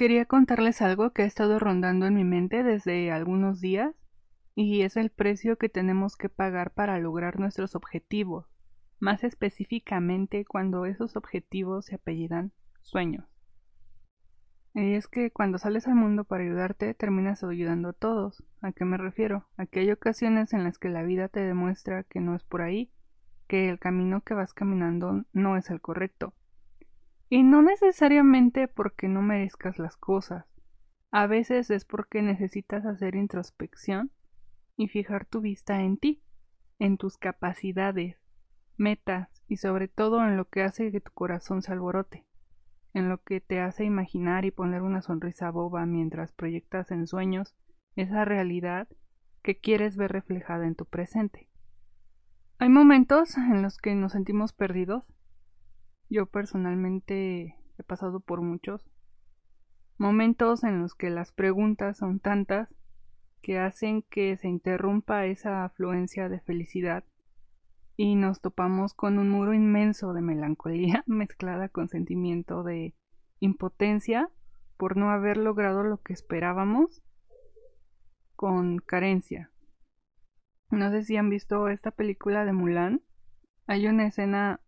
Quería contarles algo que ha estado rondando en mi mente desde algunos días y es el precio que tenemos que pagar para lograr nuestros objetivos, más específicamente cuando esos objetivos se apellidan sueños. Y es que cuando sales al mundo para ayudarte, terminas ayudando a todos. ¿A qué me refiero? A que hay ocasiones en las que la vida te demuestra que no es por ahí, que el camino que vas caminando no es el correcto. Y no necesariamente porque no merezcas las cosas. A veces es porque necesitas hacer introspección y fijar tu vista en ti, en tus capacidades, metas y sobre todo en lo que hace que tu corazón se alborote en lo que te hace imaginar y poner una sonrisa boba mientras proyectas en sueños esa realidad que quieres ver reflejada en tu presente. Hay momentos en los que nos sentimos perdidos. Yo personalmente he pasado por muchos. Momentos en los que las preguntas son tantas que hacen que se interrumpa esa afluencia de felicidad y nos topamos con un muro inmenso de melancolía mezclada con sentimiento de impotencia por no haber logrado lo que esperábamos con carencia. No sé si han visto esta película de Mulan. Hay una escena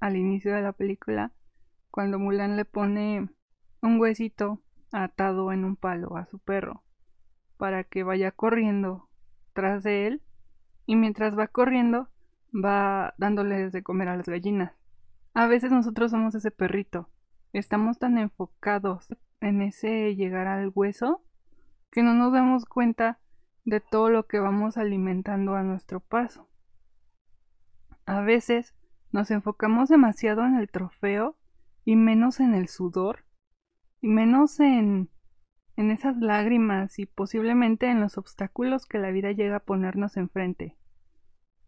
al inicio de la película cuando Mulan le pone un huesito atado en un palo a su perro para que vaya corriendo tras de él y mientras va corriendo va dándoles de comer a las gallinas. A veces nosotros somos ese perrito. Estamos tan enfocados en ese llegar al hueso que no nos damos cuenta de todo lo que vamos alimentando a nuestro paso. A veces nos enfocamos demasiado en el trofeo y menos en el sudor y menos en en esas lágrimas y posiblemente en los obstáculos que la vida llega a ponernos enfrente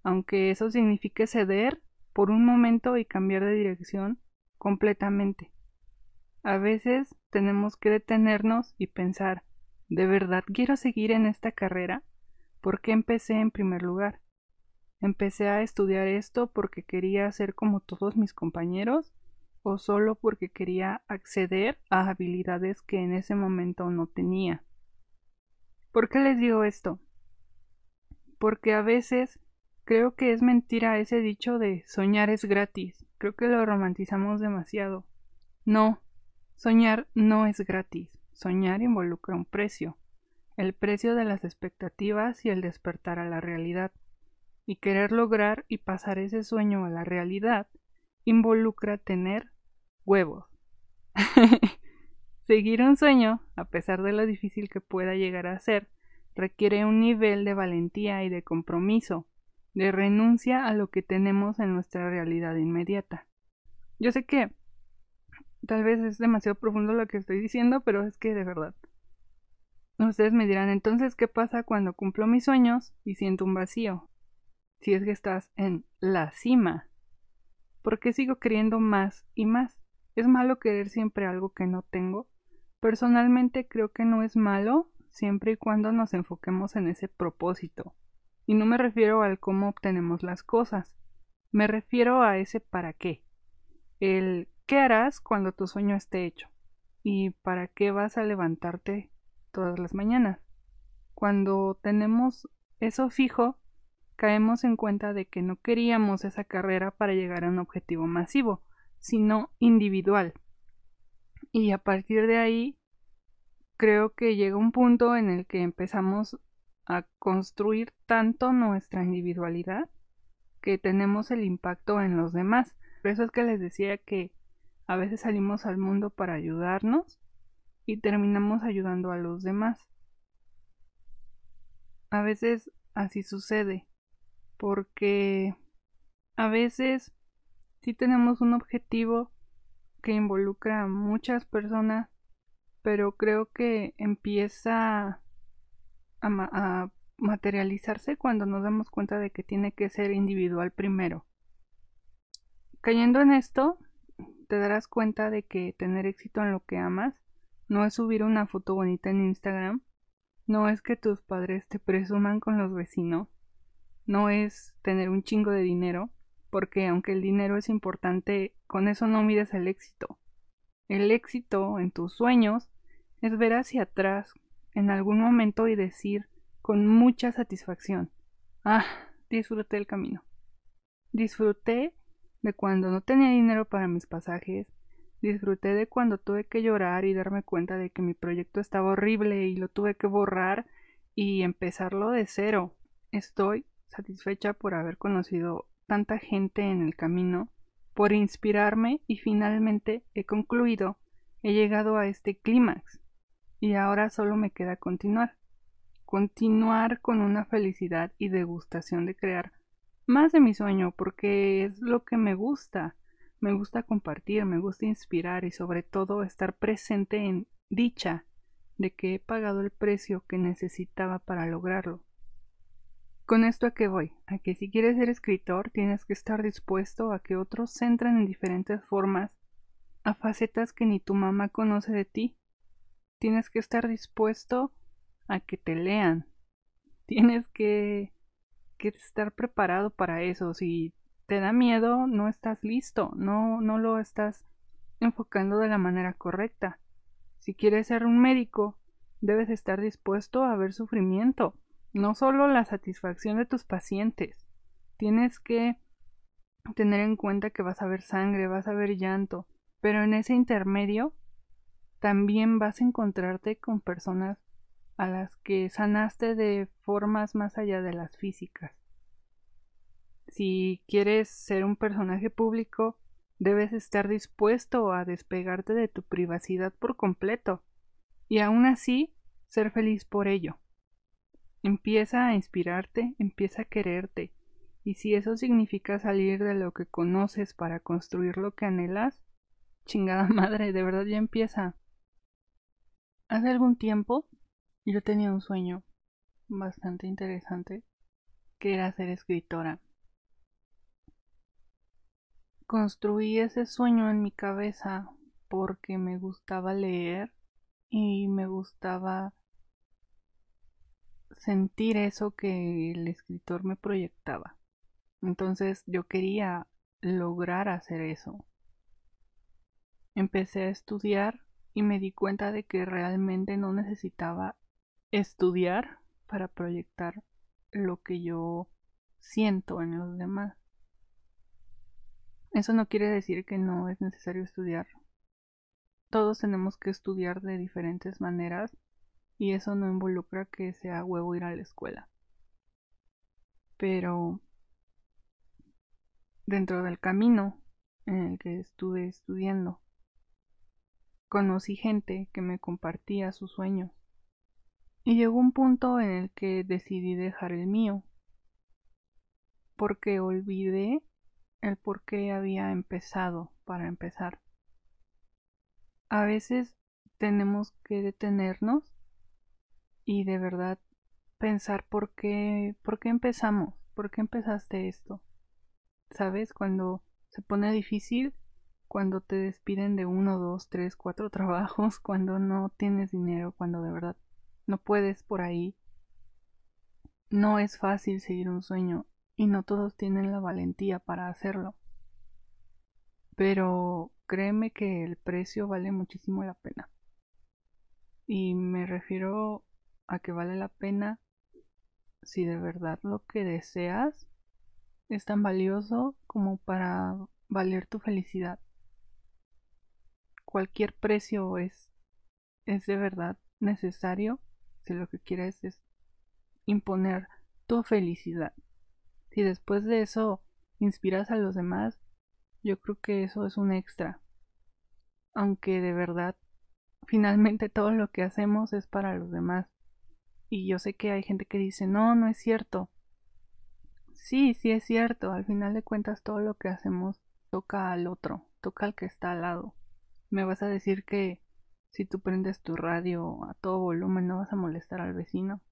aunque eso signifique ceder por un momento y cambiar de dirección completamente. A veces tenemos que detenernos y pensar, ¿de verdad quiero seguir en esta carrera? ¿Por qué empecé en primer lugar? ¿Empecé a estudiar esto porque quería ser como todos mis compañeros? ¿O solo porque quería acceder a habilidades que en ese momento no tenía? ¿Por qué les digo esto? Porque a veces Creo que es mentira ese dicho de soñar es gratis. Creo que lo romantizamos demasiado. No, soñar no es gratis. Soñar involucra un precio. El precio de las expectativas y el despertar a la realidad. Y querer lograr y pasar ese sueño a la realidad involucra tener huevos. Seguir un sueño, a pesar de lo difícil que pueda llegar a ser, requiere un nivel de valentía y de compromiso de renuncia a lo que tenemos en nuestra realidad inmediata. Yo sé que tal vez es demasiado profundo lo que estoy diciendo, pero es que de verdad. Ustedes me dirán entonces qué pasa cuando cumplo mis sueños y siento un vacío. Si es que estás en la cima. ¿Por qué sigo queriendo más y más? ¿Es malo querer siempre algo que no tengo? Personalmente creo que no es malo siempre y cuando nos enfoquemos en ese propósito, y no me refiero al cómo obtenemos las cosas, me refiero a ese para qué. El qué harás cuando tu sueño esté hecho y para qué vas a levantarte todas las mañanas. Cuando tenemos eso fijo, caemos en cuenta de que no queríamos esa carrera para llegar a un objetivo masivo, sino individual. Y a partir de ahí, creo que llega un punto en el que empezamos a construir tanto nuestra individualidad que tenemos el impacto en los demás. Por eso es que les decía que a veces salimos al mundo para ayudarnos y terminamos ayudando a los demás. A veces así sucede, porque a veces sí tenemos un objetivo que involucra a muchas personas, pero creo que empieza a, materializarse cuando nos damos cuenta de que tiene que ser individual primero. Cayendo en esto, te darás cuenta de que tener éxito en lo que amas no es subir una foto bonita en Instagram, no es que tus padres te presuman con los vecinos, no es tener un chingo de dinero, porque aunque el dinero es importante, con eso no mides el éxito. El éxito en tus sueños es ver hacia atrás en algún momento y decir con mucha satisfacción, ah, disfruté el camino. Disfruté de cuando no tenía dinero para mis pasajes, disfruté de cuando tuve que llorar y darme cuenta de que mi proyecto estaba horrible y lo tuve que borrar y empezarlo de cero. Estoy satisfecha por haber conocido tanta gente en el camino, por inspirarme y finalmente he concluido, he llegado a este clímax y ahora solo me queda continuar. Continuar con una felicidad y degustación de crear más de mi sueño porque es lo que me gusta. Me gusta compartir, me gusta inspirar y sobre todo estar presente en dicha de que he pagado el precio que necesitaba para lograrlo. Con esto a qué voy? A que si quieres ser escritor tienes que estar dispuesto a que otros entren en diferentes formas a facetas que ni tu mamá conoce de ti. Tienes que estar dispuesto a que te lean. Tienes que, que estar preparado para eso. Si te da miedo, no estás listo, no, no lo estás enfocando de la manera correcta. Si quieres ser un médico, debes estar dispuesto a ver sufrimiento, no solo la satisfacción de tus pacientes. Tienes que tener en cuenta que vas a ver sangre, vas a ver llanto, pero en ese intermedio también vas a encontrarte con personas a las que sanaste de formas más allá de las físicas. Si quieres ser un personaje público, debes estar dispuesto a despegarte de tu privacidad por completo y aún así ser feliz por ello. Empieza a inspirarte, empieza a quererte, y si eso significa salir de lo que conoces para construir lo que anhelas, chingada madre, de verdad ya empieza. Hace algún tiempo yo tenía un sueño bastante interesante que era ser escritora. Construí ese sueño en mi cabeza porque me gustaba leer y me gustaba sentir eso que el escritor me proyectaba. Entonces yo quería lograr hacer eso. Empecé a estudiar y me di cuenta de que realmente no necesitaba estudiar para proyectar lo que yo siento en los demás. Eso no quiere decir que no es necesario estudiar. Todos tenemos que estudiar de diferentes maneras y eso no involucra que sea huevo ir a la escuela. Pero dentro del camino en el que estuve estudiando, conocí gente que me compartía sus sueños. Y llegó un punto en el que decidí dejar el mío, porque olvidé el por qué había empezado para empezar. A veces tenemos que detenernos y de verdad pensar por qué, por qué empezamos, por qué empezaste esto. ¿Sabes? Cuando se pone difícil, cuando te despiden de uno, dos, tres, cuatro trabajos, cuando no tienes dinero, cuando de verdad no puedes por ahí. No es fácil seguir un sueño y no todos tienen la valentía para hacerlo. Pero créeme que el precio vale muchísimo la pena. Y me refiero a que vale la pena si de verdad lo que deseas es tan valioso como para valer tu felicidad. Cualquier precio es, es de verdad necesario si lo que quieres es imponer tu felicidad. Si después de eso inspiras a los demás, yo creo que eso es un extra. Aunque de verdad, finalmente todo lo que hacemos es para los demás. Y yo sé que hay gente que dice, no, no es cierto. Sí, sí es cierto. Al final de cuentas todo lo que hacemos toca al otro, toca al que está al lado. Me vas a decir que si tú prendes tu radio a todo volumen no vas a molestar al vecino.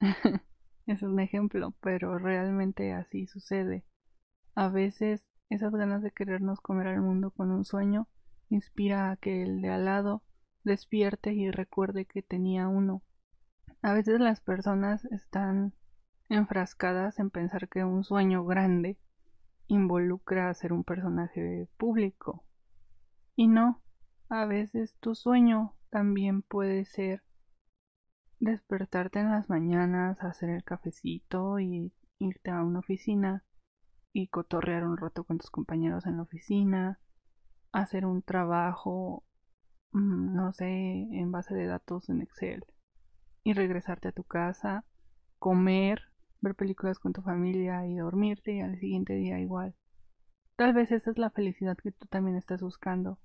es un ejemplo, pero realmente así sucede. A veces esas ganas de querernos comer al mundo con un sueño inspira a que el de al lado despierte y recuerde que tenía uno. A veces las personas están enfrascadas en pensar que un sueño grande involucra ser un personaje público. Y no, a veces tu sueño también puede ser despertarte en las mañanas, hacer el cafecito y irte a una oficina y cotorrear un rato con tus compañeros en la oficina, hacer un trabajo, mm, no sé, en base de datos en Excel y regresarte a tu casa, comer, ver películas con tu familia y dormirte y al siguiente día igual. Tal vez esa es la felicidad que tú también estás buscando.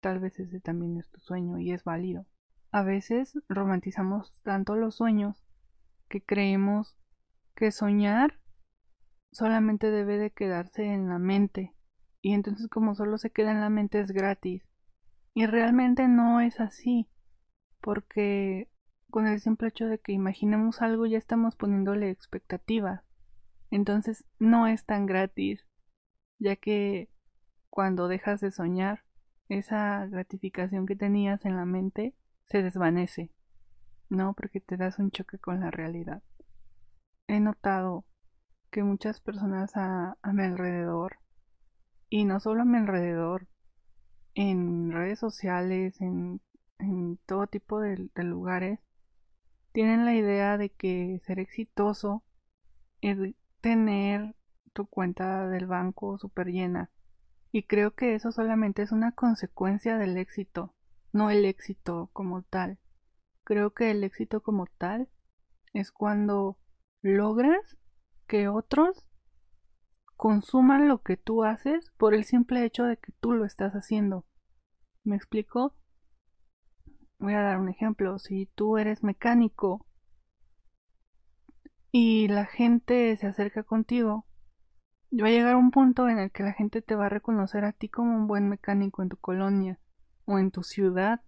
Tal vez ese también es tu sueño y es válido. A veces romantizamos tanto los sueños que creemos que soñar solamente debe de quedarse en la mente y entonces como solo se queda en la mente es gratis. Y realmente no es así, porque con el simple hecho de que imaginemos algo ya estamos poniéndole expectativas. Entonces no es tan gratis, ya que cuando dejas de soñar, esa gratificación que tenías en la mente se desvanece, ¿no? Porque te das un choque con la realidad. He notado que muchas personas a, mi alrededor, y no solo a mi alrededor, en redes sociales, en, todo tipo de, de lugares, tienen la idea de que ser exitoso es tener tu cuenta del banco súper llena. Y creo que eso solamente es una consecuencia del éxito, no el éxito como tal. Creo que el éxito como tal es cuando logras que otros consuman lo que tú haces por el simple hecho de que tú lo estás haciendo. ¿Me explico? Voy a dar un ejemplo. Si tú eres mecánico y la gente se acerca contigo, va a llegar un punto en el que la gente te va a reconocer a ti como un buen mecánico en tu colonia o en tu ciudad,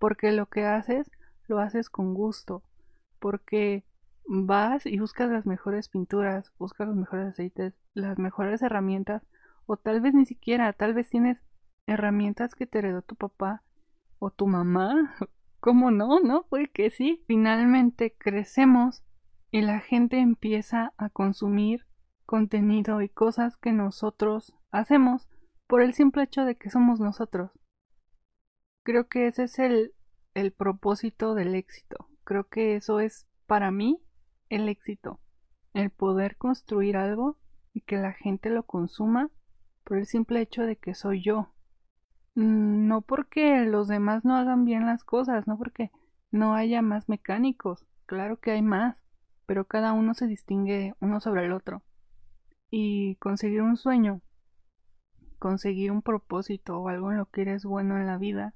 porque lo que haces lo haces con gusto, porque vas y buscas las mejores pinturas, buscas los mejores aceites, las mejores herramientas, o tal vez ni siquiera, tal vez tienes herramientas que te heredó tu papá o tu mamá. ¿Cómo no? ¿No? Puede que sí. Finalmente crecemos y la gente empieza a consumir contenido y cosas que nosotros hacemos por el simple hecho de que somos nosotros. Creo que ese es el, el propósito del éxito. Creo que eso es para mí el éxito, el poder construir algo y que la gente lo consuma por el simple hecho de que soy yo. Mm, no porque los demás no hagan bien las cosas, no porque no haya más mecánicos, claro que hay más, pero cada uno se distingue uno sobre el otro. Y conseguir un sueño, conseguir un propósito o algo en lo que eres bueno en la vida,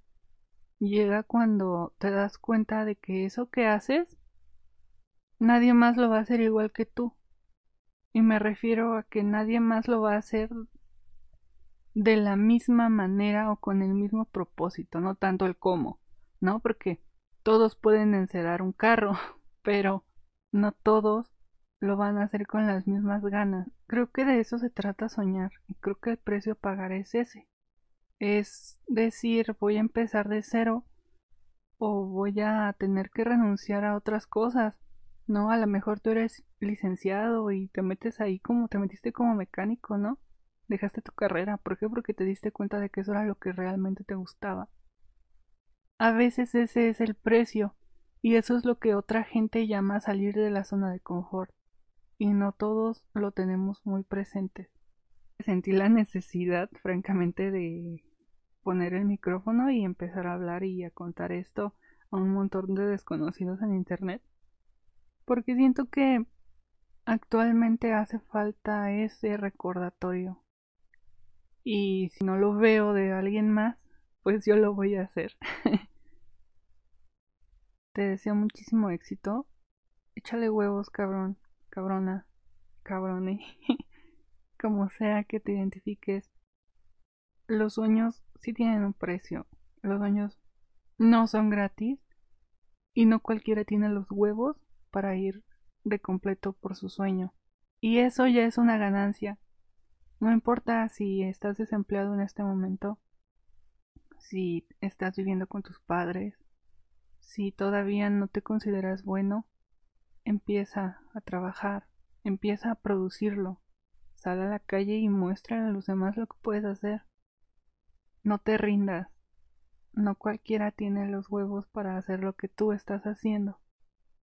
llega cuando te das cuenta de que eso que haces Nadie más lo va a hacer igual que tú. Y me refiero a que nadie más lo va a hacer de la misma manera o con el mismo propósito, no tanto el cómo, ¿no? Porque todos pueden encerar un carro, pero no todos lo van a hacer con las mismas ganas. Creo que de eso se trata soñar y creo que el precio a pagar es ese. Es decir, voy a empezar de cero o voy a tener que renunciar a otras cosas no, a lo mejor tú eres licenciado y te metes ahí como te metiste como mecánico, ¿no? Dejaste tu carrera. ¿Por qué? Porque te diste cuenta de que eso era lo que realmente te gustaba. A veces ese es el precio y eso es lo que otra gente llama salir de la zona de confort y no todos lo tenemos muy presentes. Sentí la necesidad, francamente, de poner el micrófono y empezar a hablar y a contar esto a un montón de desconocidos en internet porque siento que actualmente hace falta ese recordatorio. Y si no lo veo de alguien más, pues yo lo voy a hacer. Te deseo muchísimo éxito. Échale huevos, cabrón, cabrona, cabrone. Como sea que te identifiques. Los sueños sí tienen un precio. Los sueños no son gratis. Y no cualquiera tiene los huevos para ir de completo por su sueño. Y eso ya es una ganancia. No importa si estás desempleado en este momento, si estás viviendo con tus padres, si todavía no te consideras bueno, empieza a trabajar, empieza a producirlo. Sal a la calle y muestra a los demás lo que puedes hacer. No te rindas. no cualquiera tiene los huevos para hacer lo que tú estás haciendo.